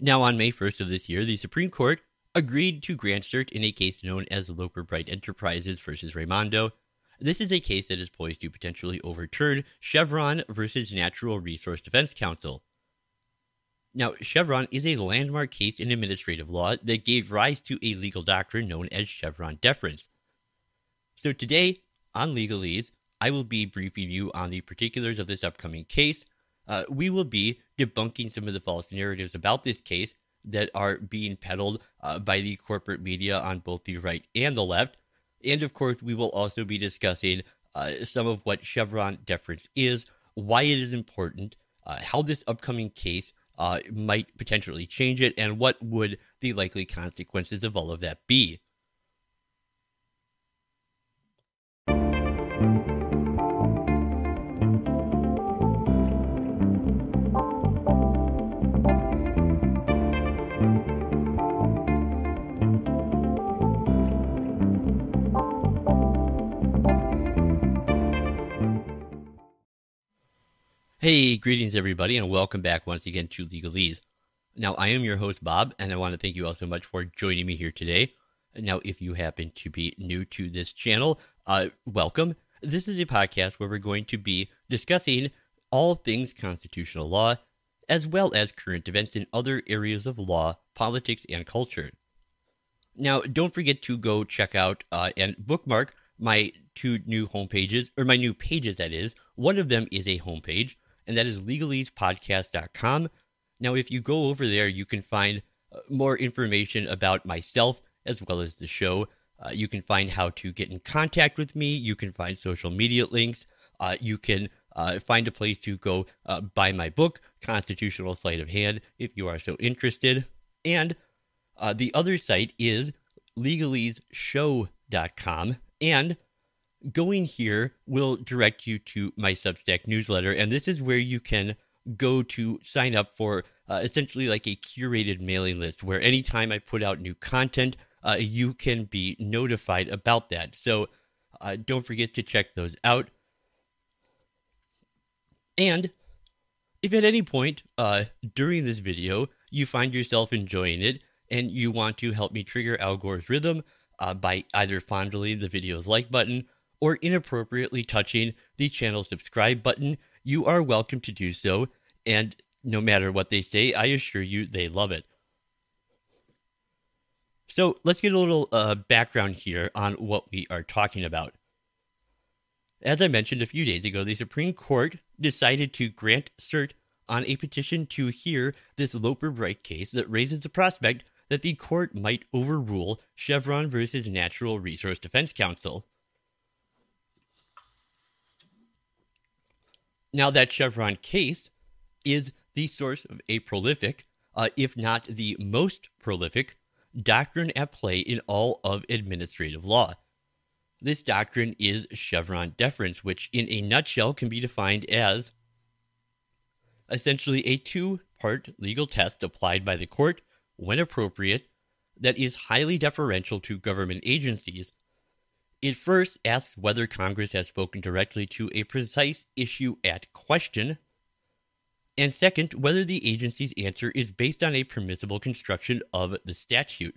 Now, on May 1st of this year, the Supreme Court agreed to grant cert in a case known as Loper Bright Enterprises versus Raimondo. This is a case that is poised to potentially overturn Chevron versus Natural Resource Defense Council. Now, Chevron is a landmark case in administrative law that gave rise to a legal doctrine known as Chevron deference. So, today on Legalese, I will be briefing you on the particulars of this upcoming case. Uh, we will be debunking some of the false narratives about this case that are being peddled uh, by the corporate media on both the right and the left. And of course, we will also be discussing uh, some of what Chevron deference is, why it is important, uh, how this upcoming case uh, might potentially change it, and what would the likely consequences of all of that be. Hey, greetings everybody, and welcome back once again to Legalese. Now, I am your host, Bob, and I want to thank you all so much for joining me here today. Now, if you happen to be new to this channel, uh, welcome. This is a podcast where we're going to be discussing all things constitutional law, as well as current events in other areas of law, politics, and culture. Now, don't forget to go check out uh, and bookmark my two new homepages, or my new pages, that is. One of them is a homepage and that is legalespodcast.com. Now, if you go over there, you can find uh, more information about myself as well as the show. Uh, you can find how to get in contact with me. You can find social media links. Uh, you can uh, find a place to go uh, buy my book, Constitutional Sleight of Hand, if you are so interested. And uh, the other site is legaleseshow.com. And going here will direct you to my Substack newsletter, and this is where you can go to sign up for uh, essentially like a curated mailing list where anytime I put out new content, uh, you can be notified about that. So uh, don't forget to check those out. And if at any point uh, during this video you find yourself enjoying it and you want to help me trigger Al Gore's rhythm uh, by either fondling the video's like button or inappropriately touching the channel subscribe button, you are welcome to do so. And no matter what they say, I assure you they love it. So let's get a little uh, background here on what we are talking about. As I mentioned a few days ago, the Supreme Court decided to grant cert on a petition to hear this Loper Bright case that raises the prospect that the court might overrule Chevron versus Natural Resource Defense Council. Now, that Chevron case is the source of a prolific, uh, if not the most prolific, doctrine at play in all of administrative law. This doctrine is Chevron deference, which in a nutshell can be defined as essentially a two part legal test applied by the court when appropriate that is highly deferential to government agencies it first asks whether Congress has spoken directly to a precise issue at question, and second, whether the agency's answer is based on a permissible construction of the statute.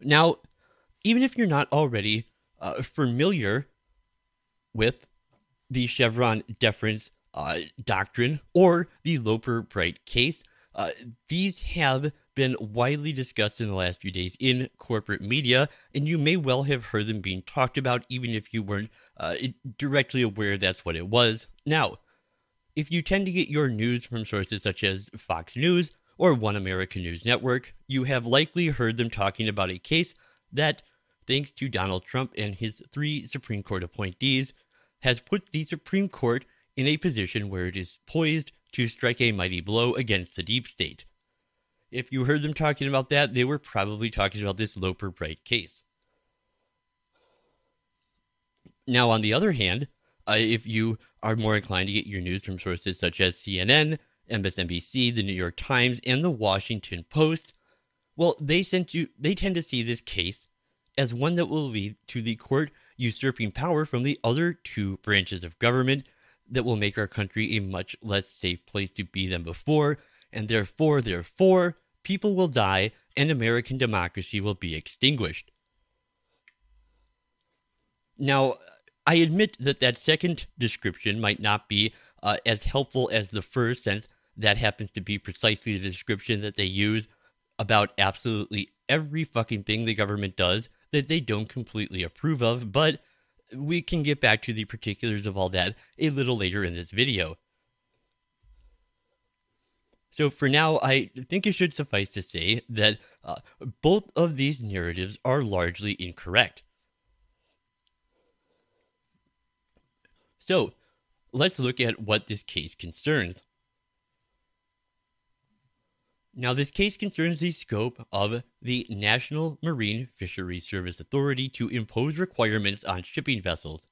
Now, even if you're not already uh, familiar with the Chevron deference uh, doctrine or the Loper Bright case, uh, these have been widely discussed in the last few days in corporate media, and you may well have heard them being talked about, even if you weren't uh, directly aware that's what it was. Now, if you tend to get your news from sources such as Fox News or One America News Network, you have likely heard them talking about a case that, thanks to Donald Trump and his three Supreme Court appointees, has put the Supreme Court in a position where it is poised to strike a mighty blow against the deep state. If you heard them talking about that, they were probably talking about this Loper Bright case. Now, on the other hand, uh, if you are more inclined to get your news from sources such as CNN, MSNBC, the New York Times, and the Washington Post, well, they sent you they tend to see this case as one that will lead to the court usurping power from the other two branches of government that will make our country a much less safe place to be than before, and therefore, therefore, people will die and American democracy will be extinguished. Now, I admit that that second description might not be uh, as helpful as the first, since that happens to be precisely the description that they use about absolutely every fucking thing the government does that they don't completely approve of, but we can get back to the particulars of all that a little later in this video. So for now, I think it should suffice to say that uh, both of these narratives are largely incorrect. So let's look at what this case concerns. Now, this case concerns the scope of the National Marine Fisheries Service Authority to impose requirements on shipping vessels.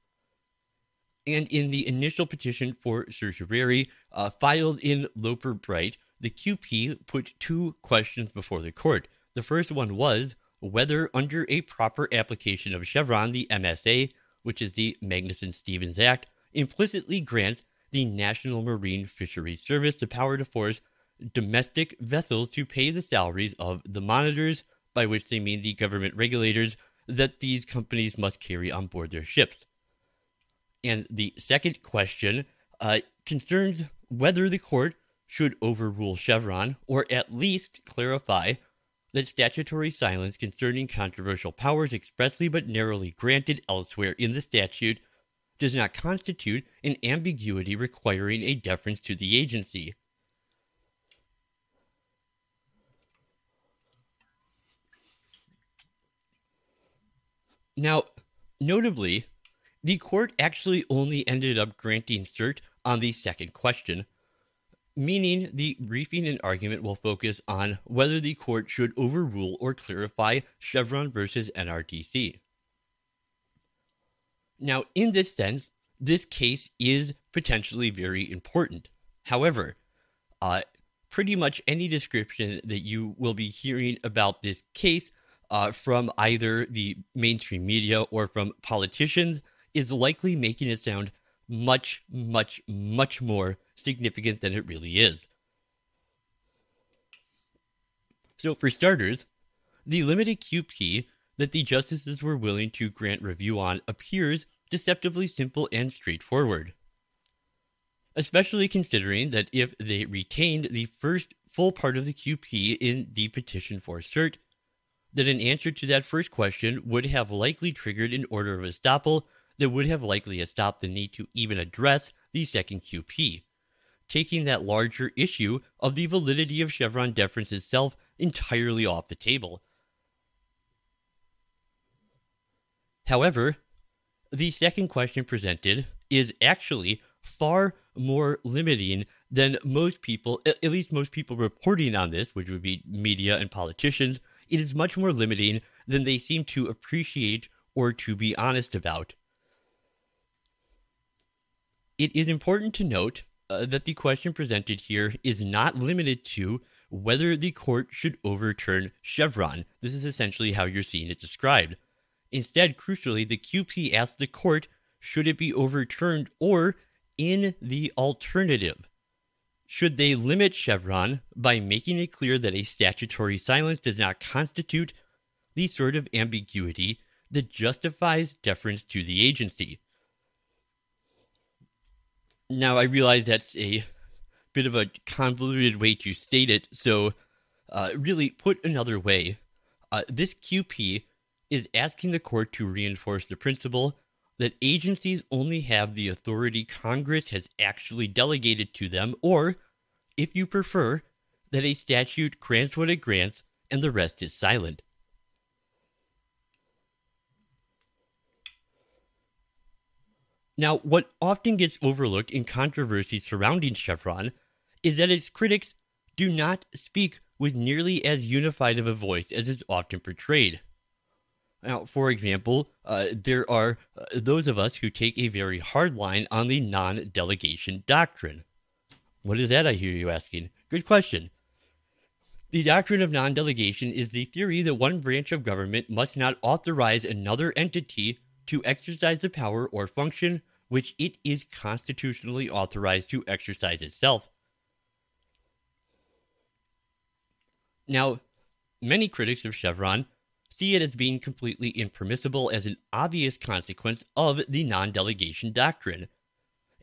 And in the initial petition for certiorari uh, filed in Loper Bright, the QP put two questions before the court. The first one was whether, under a proper application of Chevron, the MSA, which is the Magnuson Stevens Act, implicitly grants the National Marine Fisheries Service the power to force domestic vessels to pay the salaries of the monitors, by which they mean the government regulators that these companies must carry on board their ships. And the second question uh, concerns whether the court should overrule Chevron or at least clarify that statutory silence concerning controversial powers expressly but narrowly granted elsewhere in the statute does not constitute an ambiguity requiring a deference to the agency. Now, notably, the court actually only ended up granting cert on the second question, meaning the briefing and argument will focus on whether the court should overrule or clarify Chevron versus NRDC. Now, in this sense, this case is potentially very important. However, uh, pretty much any description that you will be hearing about this case uh, from either the mainstream media or from politicians is likely making it sound much, much, much more significant than it really is. So, for starters, the limited QP that the justices were willing to grant review on appears deceptively simple and straightforward. Especially considering that if they retained the first full part of the QP in the petition for cert, that an answer to that first question would have likely triggered an order of estoppel that would have likely stopped the need to even address the second QP, taking that larger issue of the validity of Chevron deference itself entirely off the table. However, the second question presented is actually far more limiting than most people, at least most people reporting on this, which would be media and politicians, it is much more limiting than they seem to appreciate or to be honest about. It is important to note uh, that the question presented here is not limited to whether the court should overturn Chevron. This is essentially how you're seeing it described. Instead, crucially, the QP asks the court should it be overturned or in the alternative. Should they limit Chevron by making it clear that a statutory silence does not constitute the sort of ambiguity that justifies deference to the agency? Now, I realize that's a bit of a convoluted way to state it, so uh, really put another way, uh, this QP is asking the court to reinforce the principle that agencies only have the authority Congress has actually delegated to them, or, if you prefer, that a statute grants what it grants and the rest is silent. Now, what often gets overlooked in controversies surrounding Chevron is that its critics do not speak with nearly as unified of a voice as is often portrayed. Now, for example, uh, there are uh, those of us who take a very hard line on the non delegation doctrine. What is that, I hear you asking? Good question. The doctrine of non delegation is the theory that one branch of government must not authorize another entity to exercise the power or function which it is constitutionally authorized to exercise itself. Now, many critics of Chevron see it as being completely impermissible as an obvious consequence of the non delegation doctrine,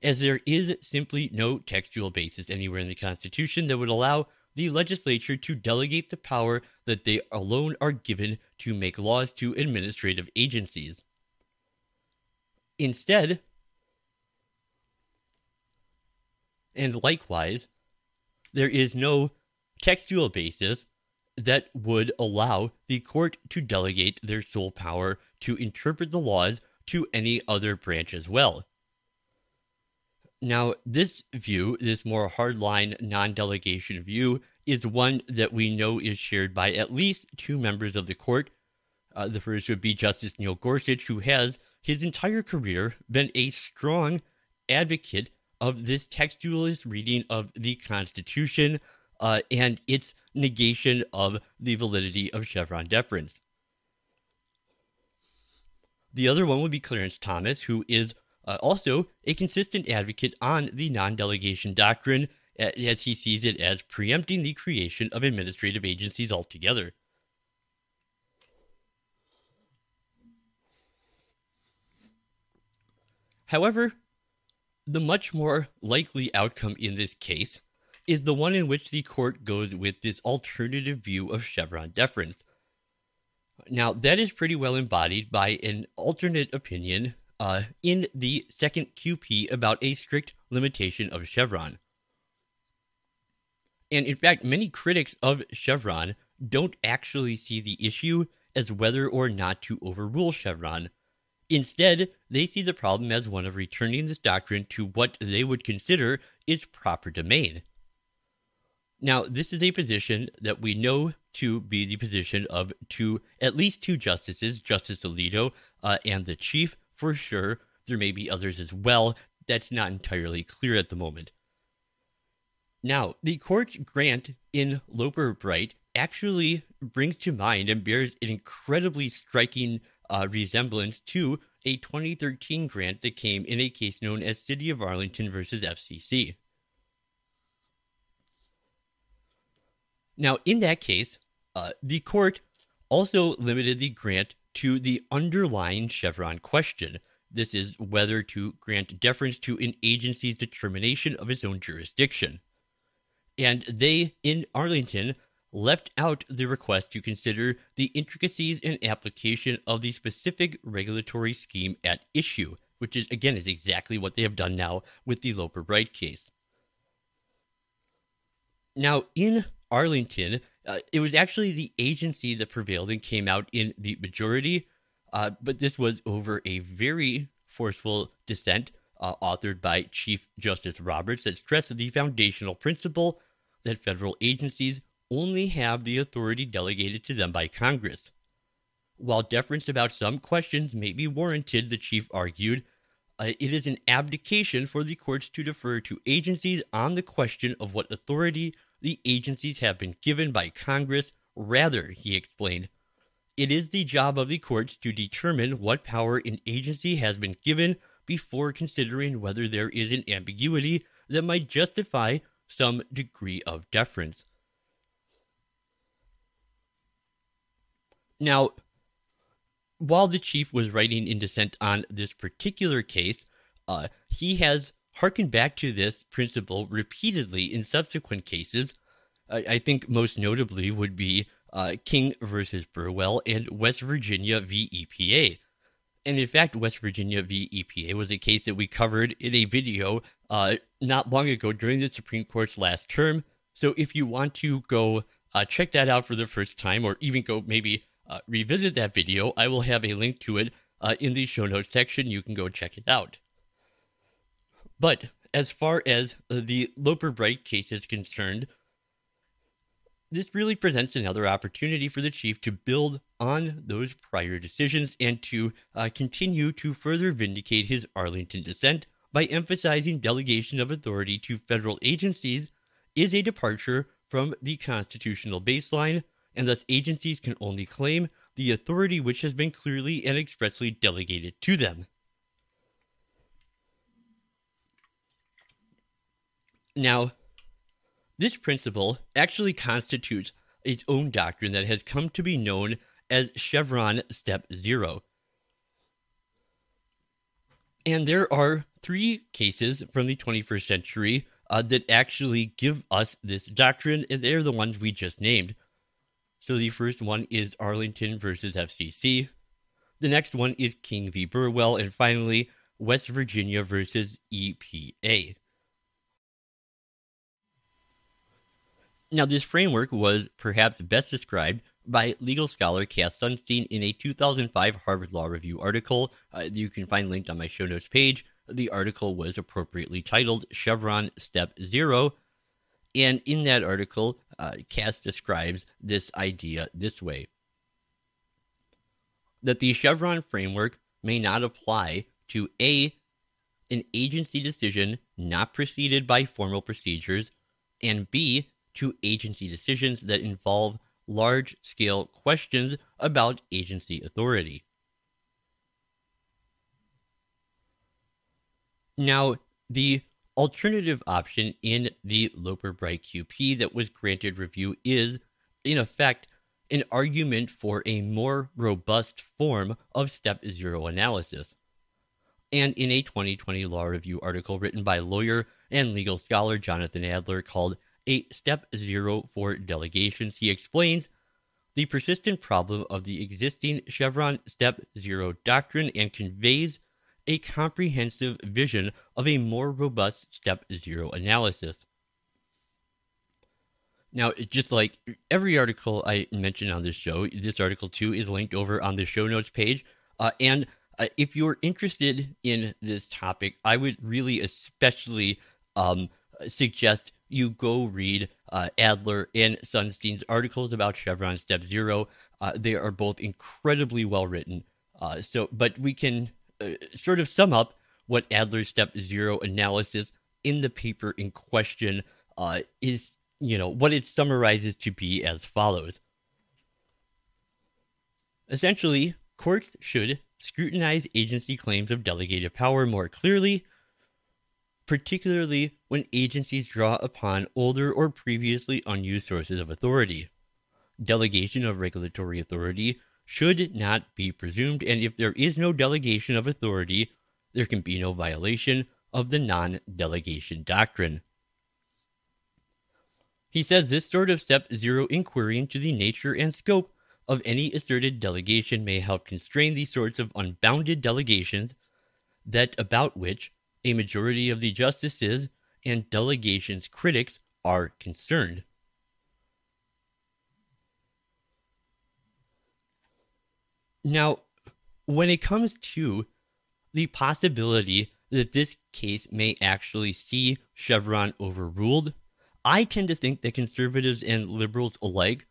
as there is simply no textual basis anywhere in the Constitution that would allow the legislature to delegate the power that they alone are given to make laws to administrative agencies. Instead, and likewise, there is no textual basis that would allow the court to delegate their sole power to interpret the laws to any other branch as well. Now, this view, this more hardline non delegation view, is one that we know is shared by at least two members of the court. Uh, the first would be Justice Neil Gorsuch, who has his entire career been a strong advocate of this textualist reading of the Constitution uh, and its negation of the validity of Chevron deference. The other one would be Clarence Thomas, who is uh, also a consistent advocate on the non delegation doctrine, as he sees it as preempting the creation of administrative agencies altogether. However, the much more likely outcome in this case is the one in which the court goes with this alternative view of Chevron deference. Now, that is pretty well embodied by an alternate opinion uh, in the second QP about a strict limitation of Chevron. And in fact, many critics of Chevron don't actually see the issue as whether or not to overrule Chevron. Instead, they see the problem as one of returning this doctrine to what they would consider its proper domain. Now, this is a position that we know to be the position of two, at least two justices, Justice Alito uh, and the Chief, for sure. There may be others as well. That's not entirely clear at the moment. Now, the court's grant in Loper Bright actually brings to mind and bears an incredibly striking uh, resemblance to a 2013 grant that came in a case known as City of Arlington versus FCC. Now, in that case, uh, the court also limited the grant to the underlying Chevron question. This is whether to grant deference to an agency's determination of its own jurisdiction. And they, in Arlington, left out the request to consider the intricacies and application of the specific regulatory scheme at issue, which is, again, is exactly what they have done now with the Loper Bright case. Now, in Arlington, uh, it was actually the agency that prevailed and came out in the majority, uh, but this was over a very forceful dissent uh, authored by Chief Justice Roberts that stressed the foundational principle that federal agencies only have the authority delegated to them by Congress. While deference about some questions may be warranted, the chief argued, uh, it is an abdication for the courts to defer to agencies on the question of what authority the agencies have been given by Congress. Rather, he explained, it is the job of the courts to determine what power an agency has been given before considering whether there is an ambiguity that might justify some degree of deference. Now, while the chief was writing in dissent on this particular case, uh, he has harkened back to this principle repeatedly in subsequent cases. I, I think most notably would be uh, King versus Burwell and West Virginia v. EPA. And in fact, West Virginia v. EPA was a case that we covered in a video uh, not long ago during the Supreme Court's last term. So if you want to go uh, check that out for the first time, or even go maybe uh, revisit that video, I will have a link to it uh, in the show notes section. You can go check it out. But as far as uh, the Loper Bright case is concerned, this really presents another opportunity for the chief to build on those prior decisions and to uh, continue to further vindicate his Arlington dissent by emphasizing delegation of authority to federal agencies is a departure from the constitutional baseline, and thus agencies can only claim the authority which has been clearly and expressly delegated to them. Now, this principle actually constitutes its own doctrine that has come to be known as Chevron Step Zero. And there are three cases from the 21st century uh, that actually give us this doctrine, and they're the ones we just named. So the first one is Arlington versus FCC. The next one is King v. Burwell, and finally, West Virginia versus EPA. Now, this framework was perhaps best described by legal scholar Cass Sunstein in a 2005 Harvard Law Review article. Uh, you can find linked on my show notes page. The article was appropriately titled Chevron Step Zero. And in that article, uh, Cass describes this idea this way that the Chevron framework may not apply to A, an agency decision not preceded by formal procedures, and B, to agency decisions that involve large scale questions about agency authority. Now, the alternative option in the Loper Bright QP that was granted review is, in effect, an argument for a more robust form of step zero analysis. And in a 2020 Law Review article written by lawyer and legal scholar Jonathan Adler called a step zero for delegations. He explains the persistent problem of the existing Chevron step zero doctrine and conveys a comprehensive vision of a more robust step zero analysis. Now, just like every article I mentioned on this show, this article too is linked over on the show notes page. Uh, and uh, if you're interested in this topic, I would really especially um, suggest you go read uh, Adler and Sunstein's articles about Chevron Step Zero. Uh, they are both incredibly well written. Uh, so, but we can uh, sort of sum up what Adler's Step Zero analysis in the paper in question uh, is. You know what it summarizes to be as follows. Essentially, courts should scrutinize agency claims of delegated power more clearly particularly when agencies draw upon older or previously unused sources of authority. Delegation of regulatory authority should not be presumed, and if there is no delegation of authority, there can be no violation of the non delegation doctrine. He says this sort of step zero inquiry into the nature and scope of any asserted delegation may help constrain these sorts of unbounded delegations that about which a majority of the justices and delegation's critics are concerned. Now, when it comes to the possibility that this case may actually see Chevron overruled, I tend to think that conservatives and liberals alike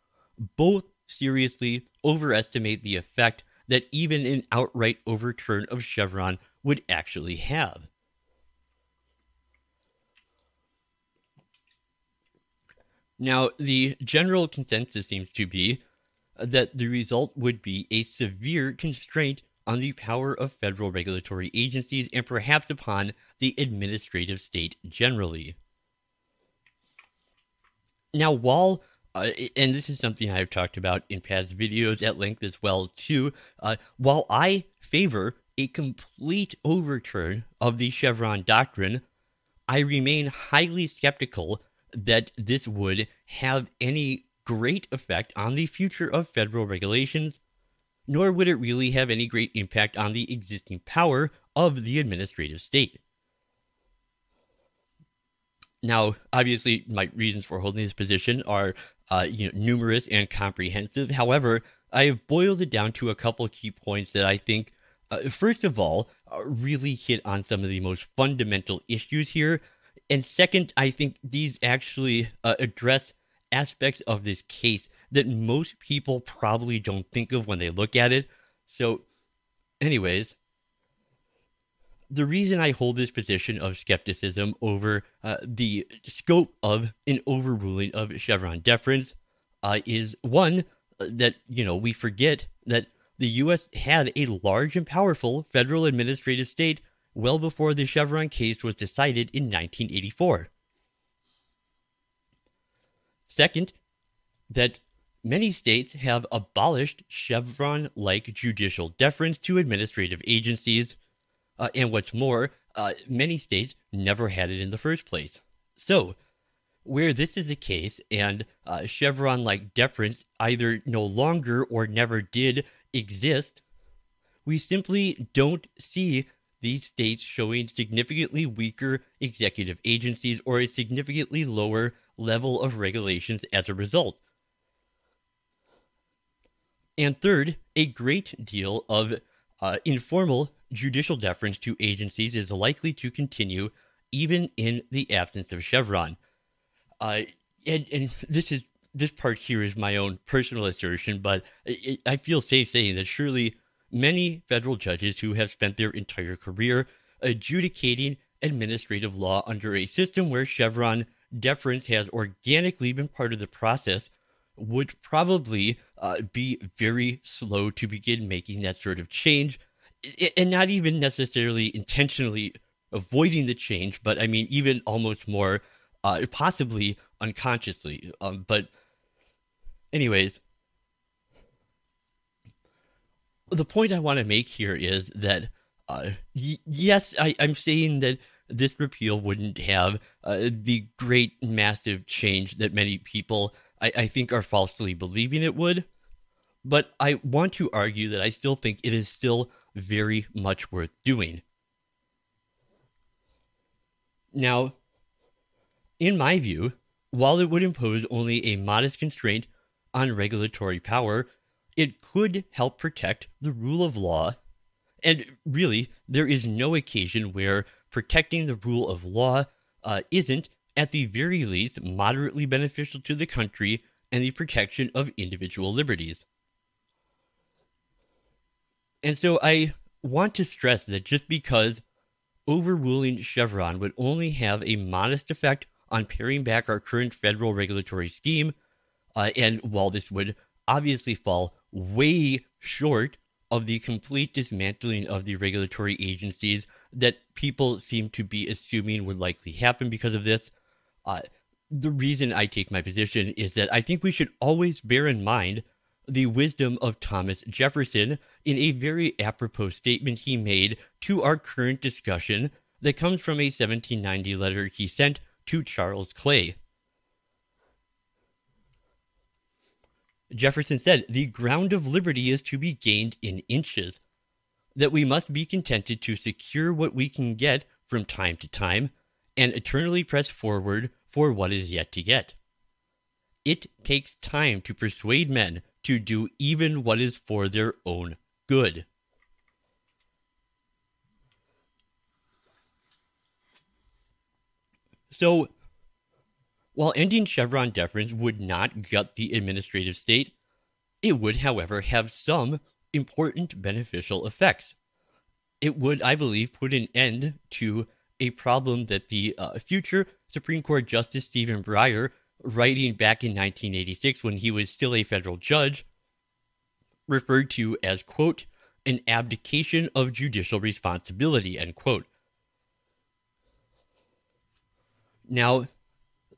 both seriously overestimate the effect that even an outright overturn of Chevron would actually have. Now, the general consensus seems to be that the result would be a severe constraint on the power of federal regulatory agencies and perhaps upon the administrative state generally. Now, while uh, and this is something I've talked about in past videos at length as well too. Uh, while I favor a complete overturn of the Chevron doctrine, I remain highly skeptical that this would have any great effect on the future of federal regulations, nor would it really have any great impact on the existing power of the administrative state. Now, obviously, my reasons for holding this position are uh, you know, numerous and comprehensive. However, I have boiled it down to a couple key points that I think, uh, first of all, uh, really hit on some of the most fundamental issues here and second, I think these actually uh, address aspects of this case that most people probably don't think of when they look at it. So, anyways, the reason I hold this position of skepticism over uh, the scope of an overruling of Chevron deference uh, is one uh, that you know we forget that the U.S. had a large and powerful federal administrative state well before the Chevron case was decided in 1984. Second, that many states have abolished Chevron like judicial deference to administrative agencies, uh, and what's more, uh, many states never had it in the first place. So, where this is the case, and uh, Chevron like deference either no longer or never did exist, we simply don't see these states showing significantly weaker executive agencies or a significantly lower level of regulations as a result. And third, a great deal of uh, informal judicial deference to agencies is likely to continue even in the absence of Chevron. Uh, and, and this is this part here is my own personal assertion, but I feel safe saying that surely many federal judges who have spent their entire career adjudicating administrative law under a system where Chevron deference has organically been part of the process would probably uh, be very slow to begin making that sort of change and not even necessarily intentionally avoiding the change, but I mean, even almost more uh, possibly unconsciously. Um, but, anyways, the point I want to make here is that, uh, y- yes, I, I'm saying that this repeal wouldn't have uh, the great massive change that many people I, I think are falsely believing it would. But I want to argue that I still think it is still very much worth doing. Now, in my view, while it would impose only a modest constraint on regulatory power, it could help protect the rule of law. And really, there is no occasion where protecting the rule of law uh, isn't, at the very least, moderately beneficial to the country and the protection of individual liberties. And so I want to stress that just because overruling Chevron would only have a modest effect on paring back our current federal regulatory scheme, uh, and while this would obviously fall way short of the complete dismantling of the regulatory agencies that people seem to be assuming would likely happen because of this. Uh, the reason I take my position is that I think we should always bear in mind the wisdom of Thomas Jefferson in a very apropos statement he made to our current discussion that comes from a 1790 letter he sent to Charles Clay. Jefferson said, The ground of liberty is to be gained in inches, that we must be contented to secure what we can get from time to time, and eternally press forward for what is yet to get. It takes time to persuade men to do even what is for their own good. So, while ending Chevron deference would not gut the administrative state, it would, however, have some important beneficial effects. It would, I believe, put an end to a problem that the uh, future Supreme Court Justice Stephen Breyer writing back in 1986 when he was still a federal judge, referred to as, quote, an abdication of judicial responsibility, end quote. Now,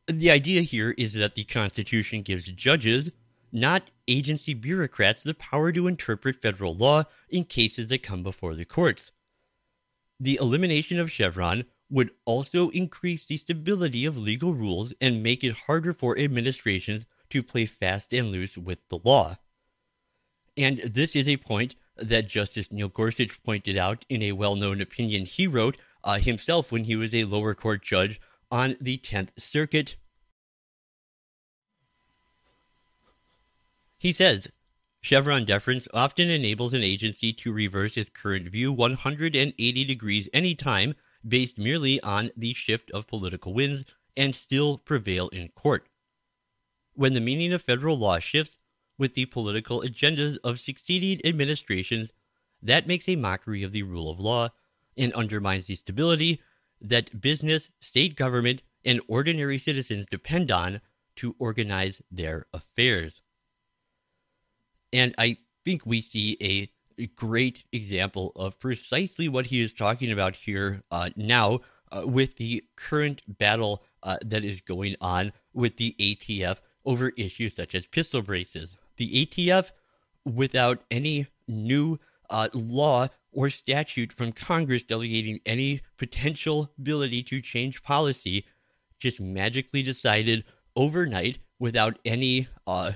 the idea here is that the Constitution gives judges, not agency bureaucrats, the power to interpret federal law in cases that come before the courts. The elimination of Chevron would also increase the stability of legal rules and make it harder for administrations to play fast and loose with the law. And this is a point that Justice Neil Gorsuch pointed out in a well known opinion he wrote uh, himself when he was a lower court judge on the 10th Circuit. He says Chevron deference often enables an agency to reverse its current view 180 degrees anytime based merely on the shift of political winds and still prevail in court. When the meaning of federal law shifts with the political agendas of succeeding administrations, that makes a mockery of the rule of law and undermines the stability that business, state government, and ordinary citizens depend on to organize their affairs. And I think we see a great example of precisely what he is talking about here uh, now uh, with the current battle uh, that is going on with the ATF over issues such as pistol braces. The ATF, without any new uh, law or statute from Congress delegating any potential ability to change policy, just magically decided overnight without any uh,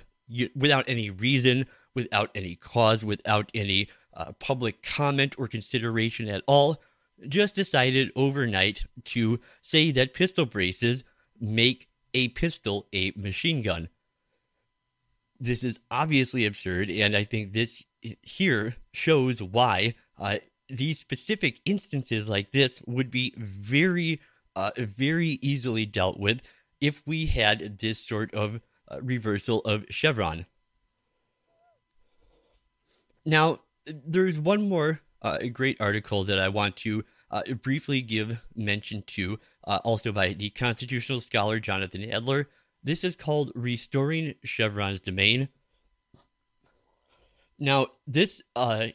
without any reason, without any cause, without any uh, public comment or consideration at all, just decided overnight to say that pistol braces make a pistol a machine gun. This is obviously absurd, and I think this here shows why uh, these specific instances like this would be very, uh, very easily dealt with if we had this sort of uh, reversal of Chevron. Now, there's one more uh, great article that I want to uh, briefly give mention to, uh, also by the constitutional scholar Jonathan Adler. This is called Restoring Chevron's Domain. Now, this uh,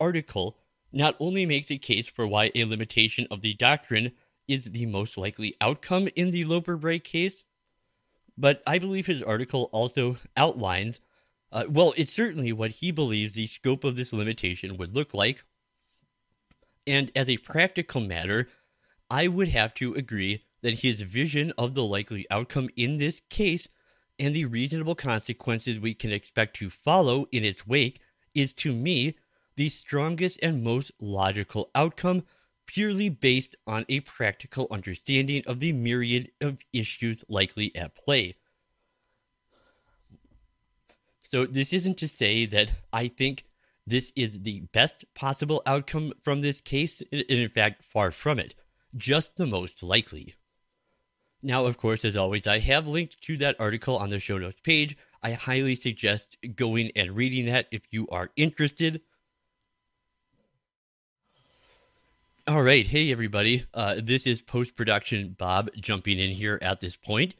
article not only makes a case for why a limitation of the doctrine is the most likely outcome in the Loper Bright case, but I believe his article also outlines, uh, well, it's certainly what he believes the scope of this limitation would look like. And as a practical matter, I would have to agree that his vision of the likely outcome in this case and the reasonable consequences we can expect to follow in its wake is to me the strongest and most logical outcome purely based on a practical understanding of the myriad of issues likely at play. So, this isn't to say that I think this is the best possible outcome from this case, and in fact, far from it, just the most likely. Now, of course, as always, I have linked to that article on the show notes page. I highly suggest going and reading that if you are interested. All right, hey everybody. Uh, this is post production Bob jumping in here at this point.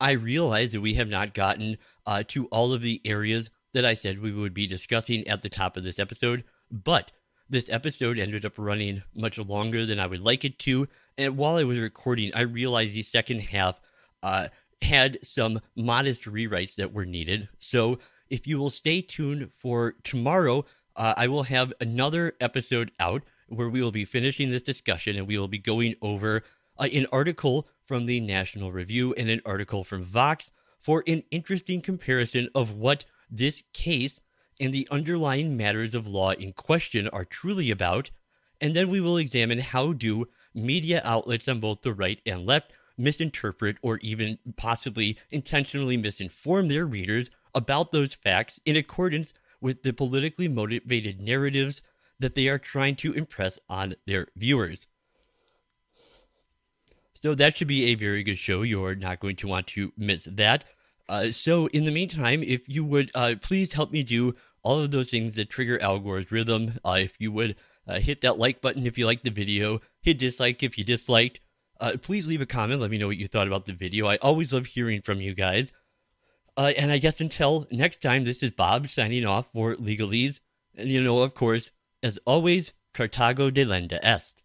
I realize that we have not gotten uh, to all of the areas that I said we would be discussing at the top of this episode, but this episode ended up running much longer than I would like it to. And while I was recording, I realized the second half uh, had some modest rewrites that were needed. So if you will stay tuned for tomorrow, uh, I will have another episode out where we will be finishing this discussion and we will be going over uh, an article from the National Review and an article from Vox for an interesting comparison of what this case and the underlying matters of law in question are truly about, and then we will examine how do media outlets on both the right and left misinterpret or even possibly intentionally misinform their readers about those facts in accordance with the politically motivated narratives that they are trying to impress on their viewers. So that should be a very good show. You're not going to want to miss that. Uh, so, in the meantime, if you would uh, please help me do all of those things that trigger Al Gore's rhythm, uh, if you would uh, hit that like button if you liked the video, hit dislike if you disliked. Uh, please leave a comment. Let me know what you thought about the video. I always love hearing from you guys. Uh, and I guess until next time, this is Bob signing off for Legalese. And you know, of course, as always, Carthago delenda est.